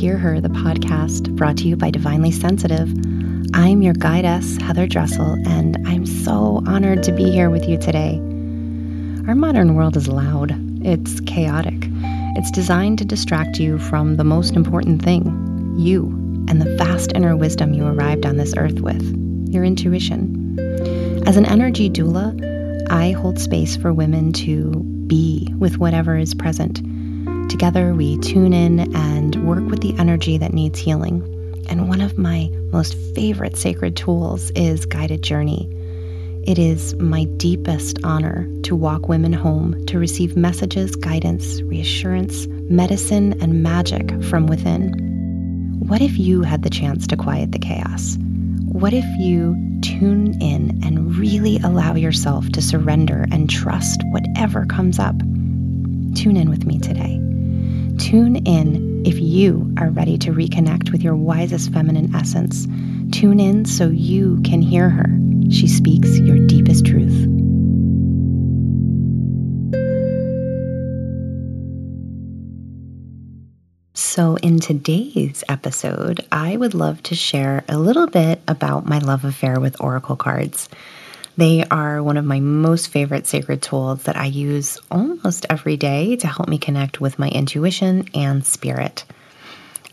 Hear Her, the podcast brought to you by Divinely Sensitive. I'm your guidess, Heather Dressel, and I'm so honored to be here with you today. Our modern world is loud, it's chaotic, it's designed to distract you from the most important thing you and the vast inner wisdom you arrived on this earth with your intuition. As an energy doula, I hold space for women to be with whatever is present Together, we tune in and work with the energy that needs healing. And one of my most favorite sacred tools is Guided Journey. It is my deepest honor to walk women home to receive messages, guidance, reassurance, medicine, and magic from within. What if you had the chance to quiet the chaos? What if you tune in and really allow yourself to surrender and trust whatever comes up? Tune in with me today. Tune in if you are ready to reconnect with your wisest feminine essence. Tune in so you can hear her. She speaks your deepest truth. So, in today's episode, I would love to share a little bit about my love affair with Oracle cards. They are one of my most favorite sacred tools that I use almost every day to help me connect with my intuition and spirit.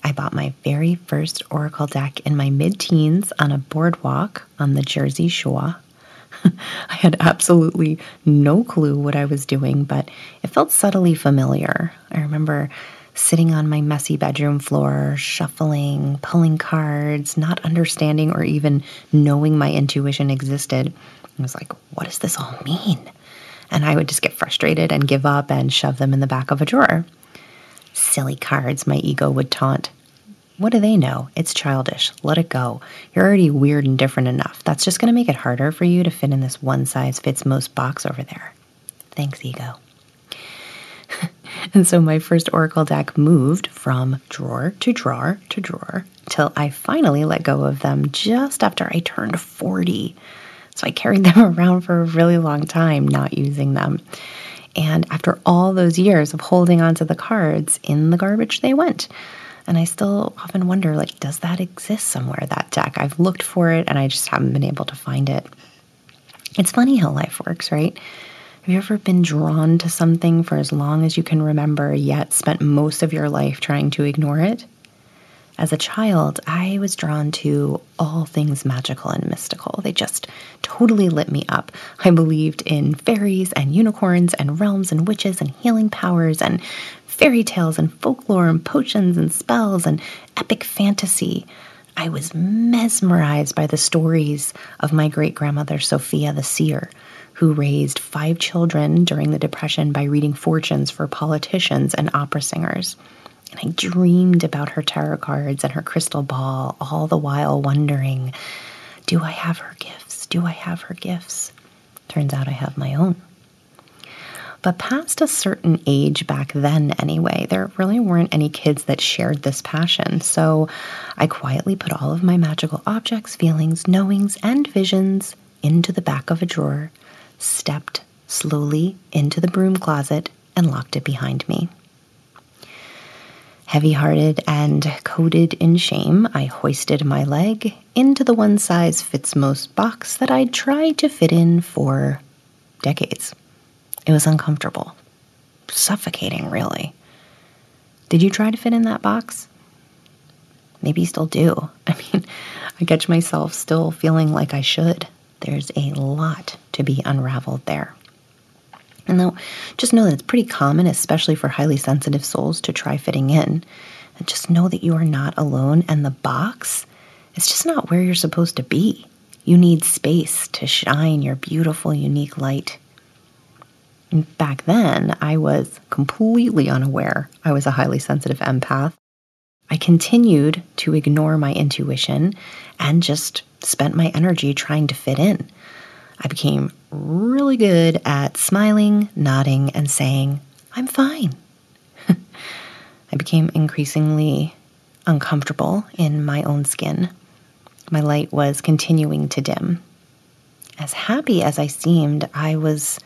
I bought my very first Oracle deck in my mid teens on a boardwalk on the Jersey Shore. I had absolutely no clue what I was doing, but it felt subtly familiar. I remember sitting on my messy bedroom floor, shuffling, pulling cards, not understanding or even knowing my intuition existed. I was like, what does this all mean? And I would just get frustrated and give up and shove them in the back of a drawer. Silly cards, my ego would taunt. What do they know? It's childish. Let it go. You're already weird and different enough. That's just going to make it harder for you to fit in this one size fits most box over there. Thanks, ego. and so my first Oracle deck moved from drawer to drawer to drawer till I finally let go of them just after I turned 40. So I carried them around for a really long time, not using them. And after all those years of holding onto the cards, in the garbage they went. And I still often wonder, like, does that exist somewhere, that deck? I've looked for it and I just haven't been able to find it. It's funny how life works, right? Have you ever been drawn to something for as long as you can remember, yet spent most of your life trying to ignore it? As a child, I was drawn to all things magical and mystical. They just totally lit me up. I believed in fairies and unicorns and realms and witches and healing powers and fairy tales and folklore and potions and spells and epic fantasy. I was mesmerized by the stories of my great grandmother, Sophia the Seer, who raised five children during the Depression by reading fortunes for politicians and opera singers. And I dreamed about her tarot cards and her crystal ball, all the while wondering do I have her gifts? Do I have her gifts? Turns out I have my own. But past a certain age back then, anyway, there really weren't any kids that shared this passion. So I quietly put all of my magical objects, feelings, knowings, and visions into the back of a drawer, stepped slowly into the broom closet, and locked it behind me. Heavy hearted and coated in shame, I hoisted my leg into the one size fits most box that I'd tried to fit in for decades. It was uncomfortable, suffocating, really. Did you try to fit in that box? Maybe you still do. I mean, I catch myself still feeling like I should. There's a lot to be unraveled there. And though, just know that it's pretty common, especially for highly sensitive souls, to try fitting in. And just know that you are not alone, and the box is just not where you're supposed to be. You need space to shine your beautiful, unique light. And back then, I was completely unaware I was a highly sensitive empath. I continued to ignore my intuition and just spent my energy trying to fit in. I became really good at smiling, nodding, and saying, I'm fine. I became increasingly uncomfortable in my own skin. My light was continuing to dim. As happy as I seemed, I was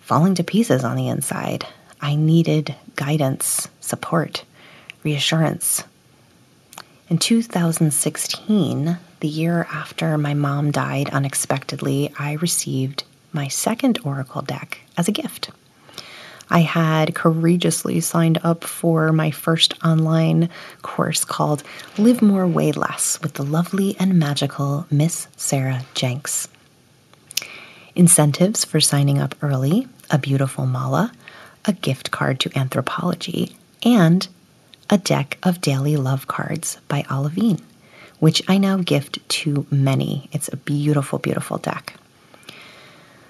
falling to pieces on the inside. I needed guidance, support. reassurance. In 2016, the year after my mom died unexpectedly, I received my second Oracle deck as a gift. I had courageously signed up for my first online course called Live More, Weigh Less with the lovely and magical Miss Sarah Jenks. Incentives for signing up early, a beautiful mala, a gift card to Anthropologie, and a deck of daily love cards by Olivine, which I now gift to many. It's a beautiful, beautiful deck.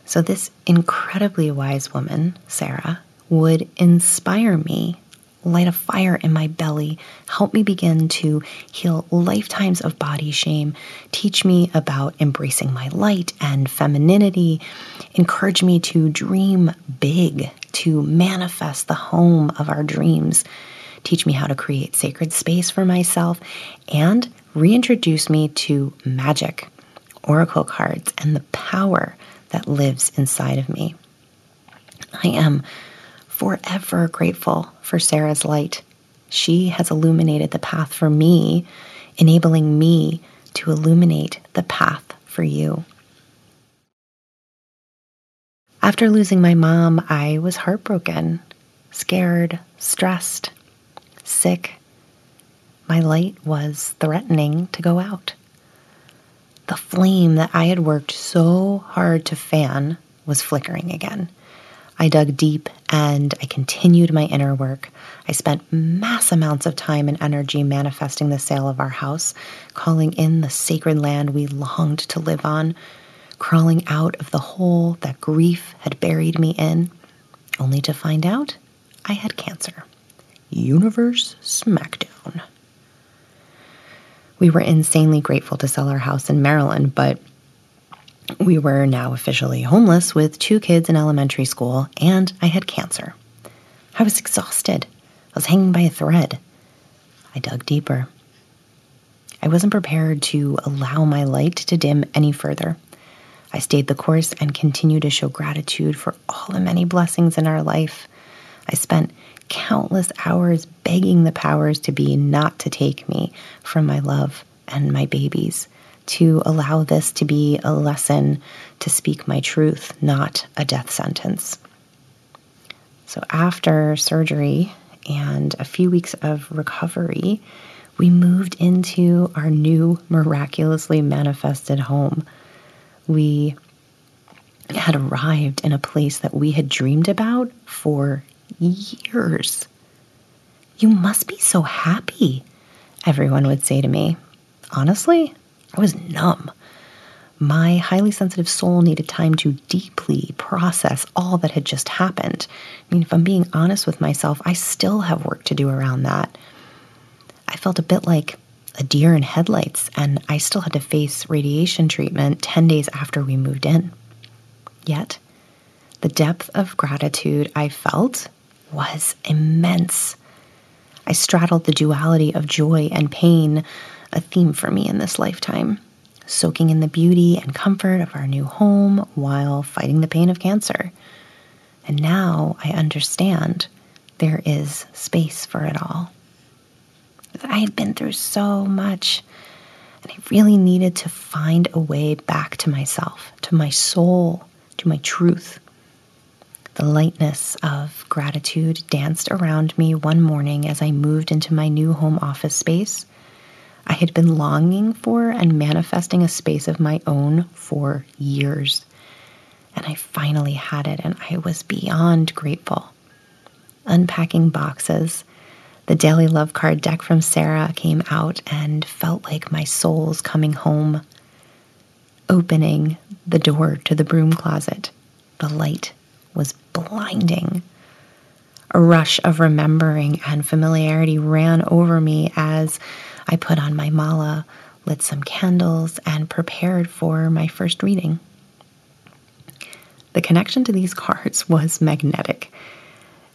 So, this incredibly wise woman, Sarah, would inspire me, light a fire in my belly, help me begin to heal lifetimes of body shame, teach me about embracing my light and femininity, encourage me to dream big, to manifest the home of our dreams, teach me how to create sacred space for myself, and reintroduce me to magic, oracle cards, and the power that lives inside of me. I am forever grateful for Sarah's light. She has illuminated the path for me, enabling me to illuminate the path for you. After losing my mom, I was heartbroken, scared, stressed, sick. My light was threatening to go out. The flame that I had worked so hard to fan was flickering again. I dug deep and I continued my inner work. I spent mass amounts of time and energy manifesting the sale of our house, calling in the sacred land we longed to live on, crawling out of the hole that grief had buried me in, only to find out I had cancer. Universe Smackdown. We were insanely grateful to sell our house in Maryland, but we were now officially homeless with two kids in elementary school, and I had cancer. I was exhausted. I was hanging by a thread. I dug deeper. I wasn't prepared to allow my light to dim any further. I stayed the course and continued to show gratitude for all the many blessings in our life. I spent countless hours begging the powers to be not to take me from my love and my babies to allow this to be a lesson to speak my truth, not a death sentence. So, after surgery and a few weeks of recovery, we moved into our new miraculously manifested home. We had arrived in a place that we had dreamed about for years. You must be so happy, everyone would say to me. Honestly, I was numb. My highly sensitive soul needed time to deeply process all that had just happened. I mean, if I'm being honest with myself, I still have work to do around that. I felt a bit like a deer in headlights, and I still had to face radiation treatment 10 days after we moved in. Yet, the depth of gratitude I felt was immense. I straddled the duality of joy and pain, a theme for me in this lifetime, soaking in the beauty and comfort of our new home while fighting the pain of cancer. And now I understand there is space for it all. I had been through so much, and I really needed to find a way back to myself, to my soul, to my truth. The lightness of gratitude danced around me one morning as I moved into my new home office space I had been longing for and manifesting a space of my own for years. And I finally had it, and I was beyond grateful. Unpacking boxes, the daily love card deck from Sarah came out and felt like my soul's coming home. Opening the door to the broom closet, the light was blinding. A rush of remembering and familiarity ran over me as I put on my mala, lit some candles, and prepared for my first reading. The connection to these cards was magnetic,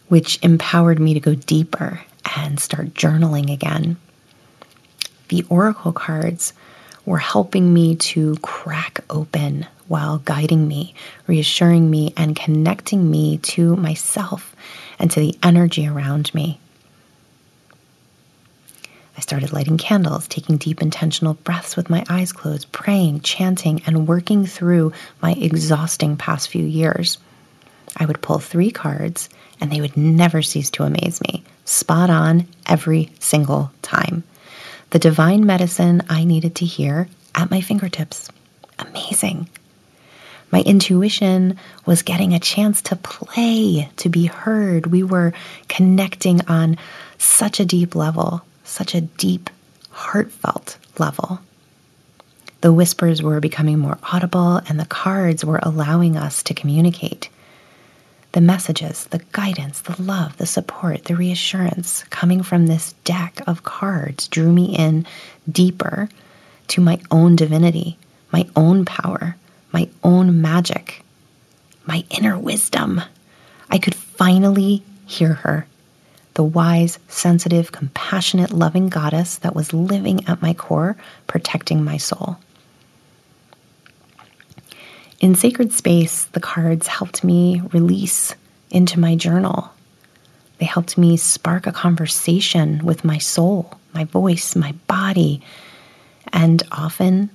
which empowered me to go deeper and start journaling again. The oracle cards were helping me to crack open while guiding me, reassuring me, and connecting me to myself and to the energy around me. I started lighting candles, taking deep intentional breaths with my eyes closed, praying, chanting, and working through my exhausting past few years. I would pull three cards, and they would never cease to amaze me. Spot on every single time. The divine medicine I needed to hear at my fingertips. Amazing. My intuition was getting a chance to play, to be heard. We were connecting on such a deep level, such a deep, heartfelt level. The whispers were becoming more audible, and the cards were allowing us to communicate. The messages, the guidance, the love, the support, the reassurance coming from this deck of cards drew me in deeper to my own divinity, my own power, my own magic, my inner wisdom. I could finally hear her, the wise, sensitive, compassionate, loving goddess that was living at my core, protecting my soul. In sacred space, the cards helped me release into my journal. They helped me spark a conversation with my soul, my voice, my body, and often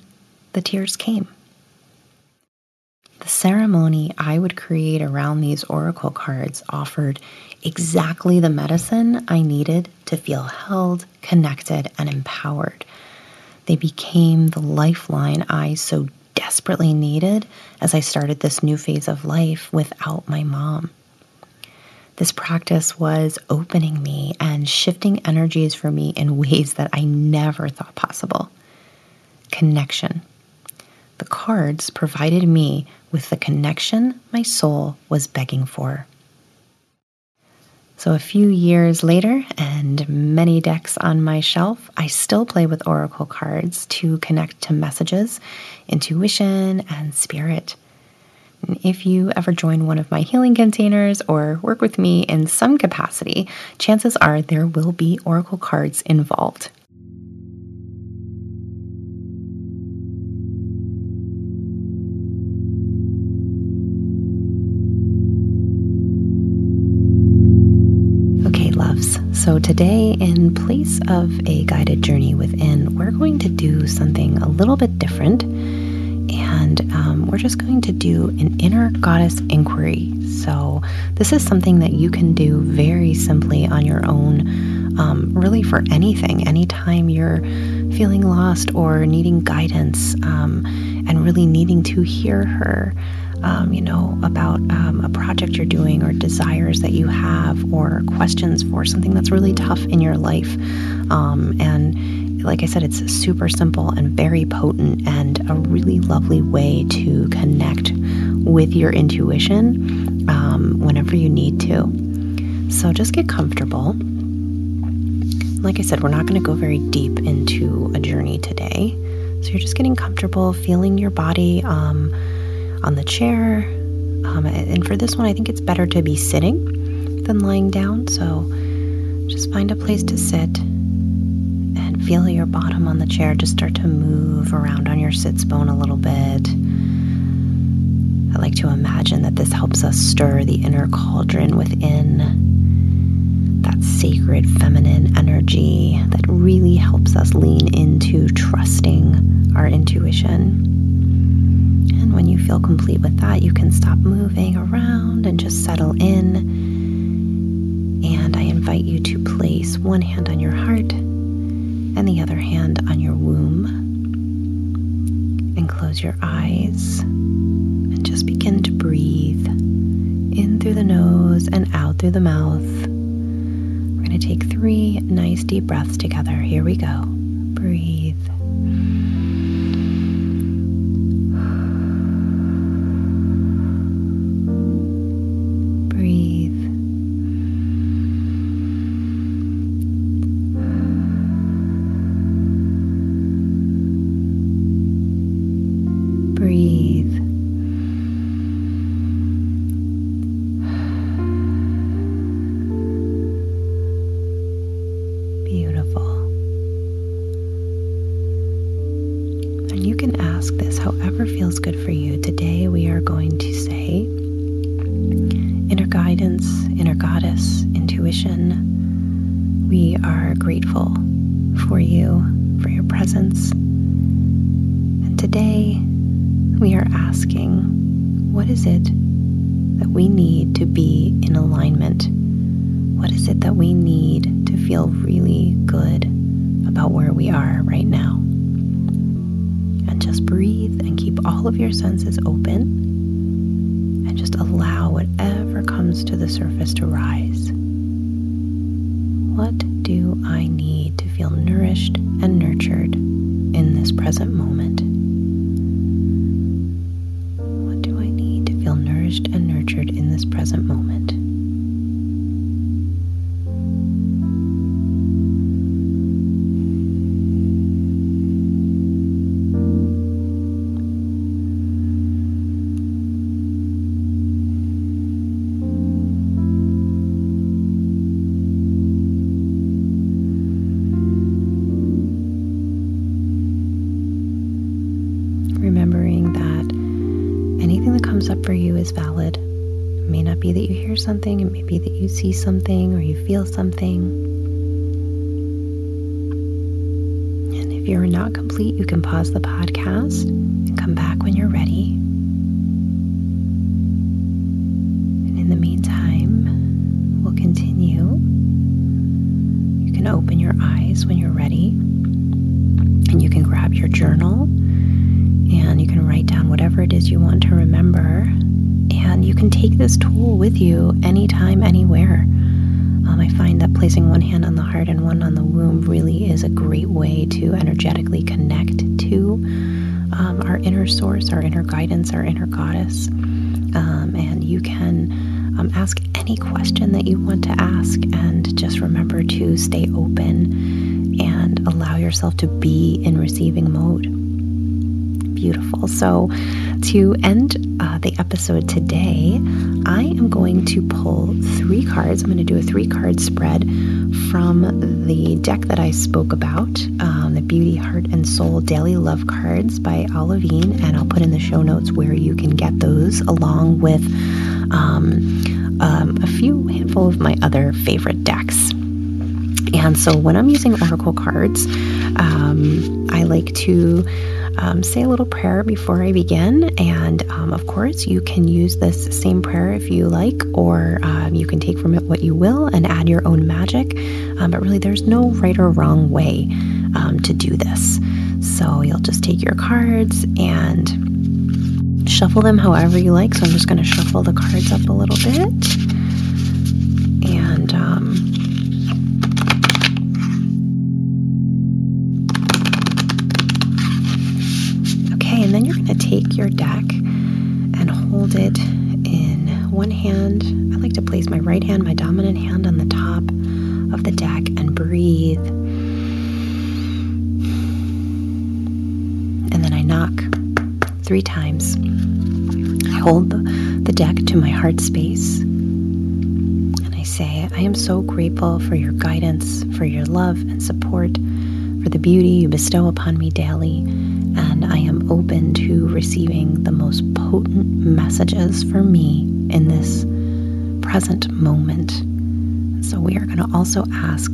the tears came. The ceremony I would create around these oracle cards offered exactly the medicine I needed to feel held, connected, and empowered. They became the lifeline I so desperately needed as I started this new phase of life without my mom. This practice was opening me and shifting energies for me in ways that I never thought possible. Connection. The cards provided me with the connection my soul was begging for. So, a few years later, and many decks on my shelf, I still play with oracle cards to connect to messages, intuition, and spirit. If you ever join one of my healing containers or work with me in some capacity, chances are there will be oracle cards involved. So, today, in place of a guided journey within, we're going to do something a little bit different. And um, we're just going to do an inner goddess inquiry. So, this is something that you can do very simply on your own, um, really for anything. Anytime you're feeling lost or needing guidance um, and really needing to hear her um, you know, about um, a project you're doing or desires that you have or questions for something that's really tough in your life. Um, and like I said, it's super simple and very potent and a really lovely way to connect with your intuition um, whenever you need to. So just get comfortable. Like I said, we're not going to go very deep into a journey today. So you're just getting comfortable, feeling your body. Um, on the chair. Um, and for this one, I think it's better to be sitting than lying down. So just find a place to sit and feel your bottom on the chair just start to move around on your sits bone a little bit. I like to imagine that this helps us stir the inner cauldron within that sacred feminine energy that really helps us lean into trusting our intuition when you feel complete with that, you can stop moving around and just settle in. And I invite you to place one hand on your heart and the other hand on your womb. And close your eyes and just begin to breathe in through the nose and out through the mouth. We're going to take three nice deep breaths together. Here we go. Breathe. ask this however feels good for you. Today we are going to say inner guidance, inner goddess, intuition. We are grateful for you, for your presence. And today we are asking what is it that we need to be in alignment? What is it that we need to feel really good about where we are right now? Just breathe and keep all of your senses open and just allow whatever comes to the surface to rise. What do I need to feel nourished and nurtured in this present moment? If you're not complete, you can pause the podcast and come back when you're ready. And in the meantime, we'll continue. You can open your eyes when you're ready, and you can grab your journal and you can write down whatever it is you want to remember. And you can take this tool with you anytime, anywhere. Um, I find that placing one hand on the heart and one on the womb really is a great way to energetically connect to um, our inner source, our inner guidance, our inner goddess. Um, and you can um, ask any question that you want to ask, and just remember to stay open and allow yourself to be in receiving mode beautiful. So, to end uh, the episode today, I am going to pull three cards. I'm going to do a three card spread from the deck that I spoke about, um, the Beauty, Heart, and Soul Daily Love Cards by Olivine. And I'll put in the show notes where you can get those along with um, um, a few handful of my other favorite decks. And so when I'm using Oracle cards, um, I like to um, say a little prayer before I begin. And um, of course, you can use this same prayer if you like, or um, you can take from it what you will and add your own magic. Um, but really, there's no right or wrong way um, to do this. So you'll just take your cards and shuffle them however you like. So I'm just going to shuffle the cards up a little bit. And um, your deck and hold it in one hand. I like to place my right hand, my dominant hand, on the top of the deck and breathe. And then I knock three times. I hold the, the deck to my heart space. And I say, I am so grateful for your guidance, for your love and support, for the beauty you bestow upon me daily and I am open to receiving the most potent messages for me in this present moment. So, we are going to also ask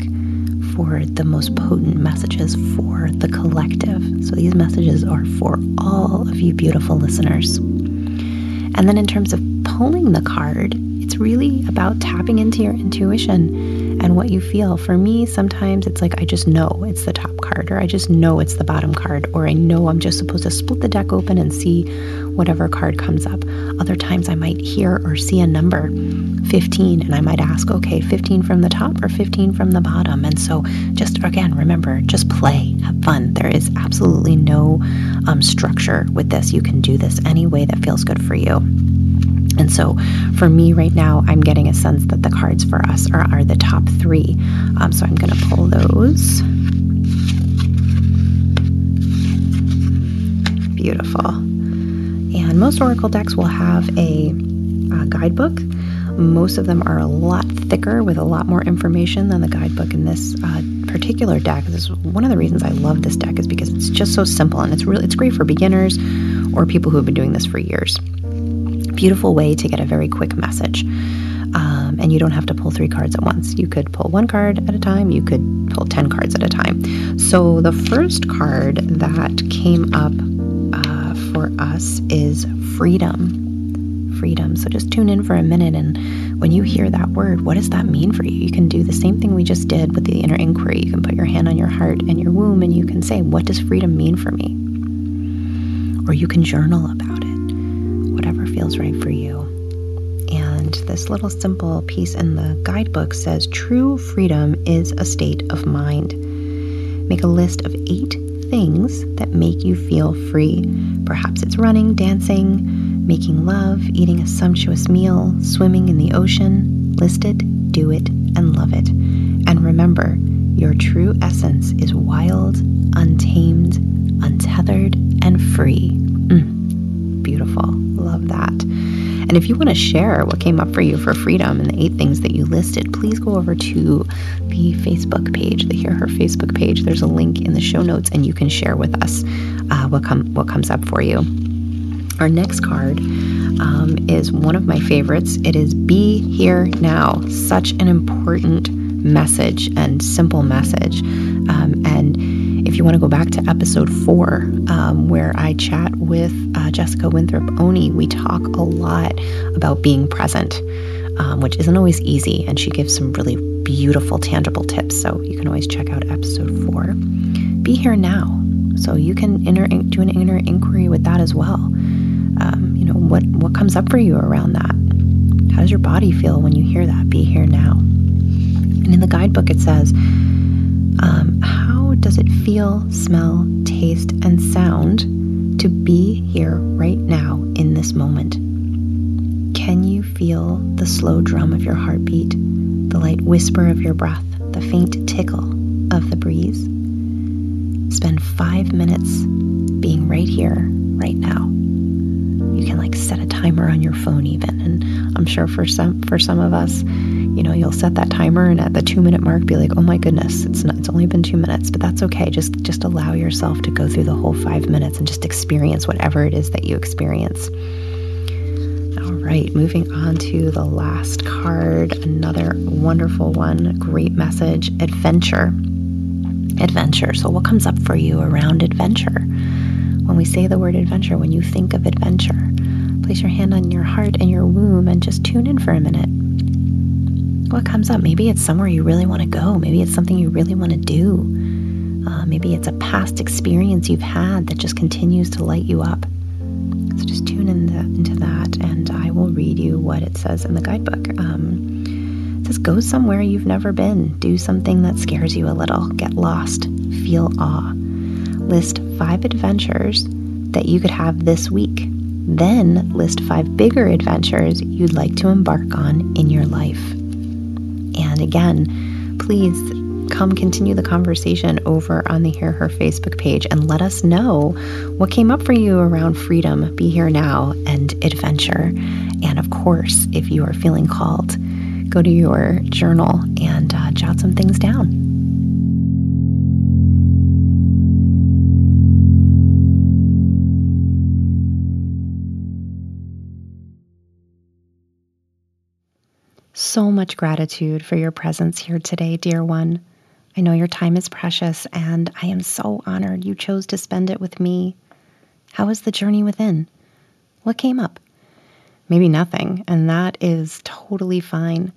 for the most potent messages for the collective. So, these messages are for all of you beautiful listeners. And then, in terms of pulling the card, it's really about tapping into your intuition and what you feel. For me, sometimes it's like I just know it's the top card, or I just know it's the bottom card, or I know I'm just supposed to split the deck open and see whatever card comes up. Other times I might hear or see a number 15, and I might ask, okay, 15 from the top or 15 from the bottom. And so, just again, remember, just play, have fun. There is absolutely no um, structure with this. You can do this any way that feels good for you. And so for me right now, I'm getting a sense that the cards for us are, are the top three. Um, so I'm going to pull those. Beautiful. And most Oracle decks will have a, a guidebook. Most of them are a lot thicker with a lot more information than the guidebook in this uh, particular deck. This is one of the reasons I love this deck is because it's just so simple and it's really it's great for beginners or people who have been doing this for years beautiful way to get a very quick message. Um, and you don't have to pull three cards at once. You could pull one card at a time, you could pull 10 cards at a time. So the first card that came up uh, for us is freedom. Freedom. So just tune in for a minute and when you hear that word, what does that mean for you? You can do the same thing we just did with the inner inquiry. You can put your hand on your heart and your womb and you can say, What does freedom mean for me? Or you can journal about it, feels right for you. And this little simple piece in the guidebook says true freedom is a state of mind. Make a list of eight things that make you feel free. Perhaps it's running, dancing, making love, eating a sumptuous meal, swimming in the ocean. List it, do it, and love it. And remember, your true essence is wild, untamed, untethered, and free. Mm, beautiful. Love that. And if you want to share what came up for you for freedom and the eight things that you listed, please go over to the Facebook page, the Hear Her Facebook page. There's a link in the show notes, and you can share with us uh, what, com- what comes up for you. Our next card um, is one of my favorites. It is Be Here Now. Such an important message and simple message. Um, and if you want to go back to episode four, um, where I chat with uh, Jessica Winthrop Oni, we talk a lot about being present, um, which isn't always easy. And she gives some really beautiful, tangible tips. So you can always check out episode four. Be here now. So you can inner, do an inner inquiry with that as well. Um, you know, what, what comes up for you around that? How does your body feel when you hear that? Be here now. And in the guidebook, it says, um, How does it feel, smell, taste, and sound to be here right now in this moment? Can you feel the slow drum of your heartbeat, the light whisper of your breath, the faint tickle of the breeze? Spend five minutes being right here, right now. You can like set a timer on your phone even, and I'm sure for some for some of us, you know, you'll set that timer and at the 2 minute mark be like, "Oh my goodness, it's not, it's only been 2 minutes." But that's okay. Just just allow yourself to go through the whole 5 minutes and just experience whatever it is that you experience. All right, moving on to the last card, another wonderful one, great message, adventure. Adventure. So what comes up for you around adventure? When we say the word adventure, when you think of adventure, place your hand on your heart and your womb and just tune in for a minute what comes up. Maybe it's somewhere you really want to go. Maybe it's something you really want to do. Uh, maybe it's a past experience you've had that just continues to light you up. So just tune in the, into that, and I will read you what it says in the guidebook. Um, it says, Go somewhere you've never been. Do something that scares you a little. Get lost. Feel awe. List five adventures that you could have this week. Then list five bigger adventures you'd like to embark on in your life. And again, please come continue the conversation over on the Hear Her Facebook page and let us know what came up for you around freedom, be here now, and adventure. And of course, if you are feeling called, go to your journal and uh, jot some things down. So much gratitude for your presence here today, dear one. I know your time is precious, and I am so honored you chose to spend it with me. How was the journey within? What came up? Maybe nothing, and that is totally fine.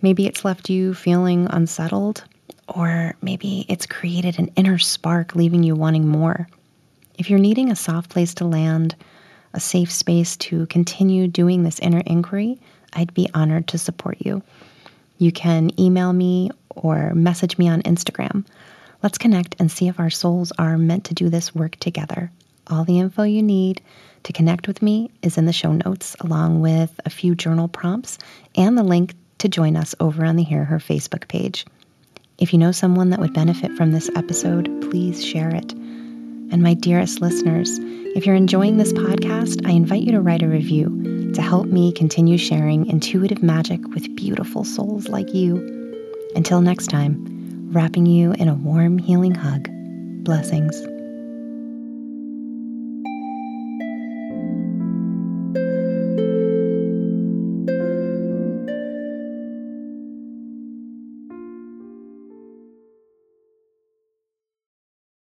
Maybe it's left you feeling unsettled, or maybe it's created an inner spark, leaving you wanting more. If you're needing a soft place to land, a safe space to continue doing this inner inquiry, I'd be honored to support you. You can email me or message me on Instagram. Let's connect and see if our souls are meant to do this work together. All the info you need to connect with me is in the show notes, along with a few journal prompts and the link to join us over on the Hear Her Facebook page. If you know someone that would benefit from this episode, please share it. And my dearest listeners, if you're enjoying this podcast, I invite you to write a review to help me continue sharing intuitive magic with beautiful souls like you. Until next time, wrapping you in a warm, healing hug. Blessings.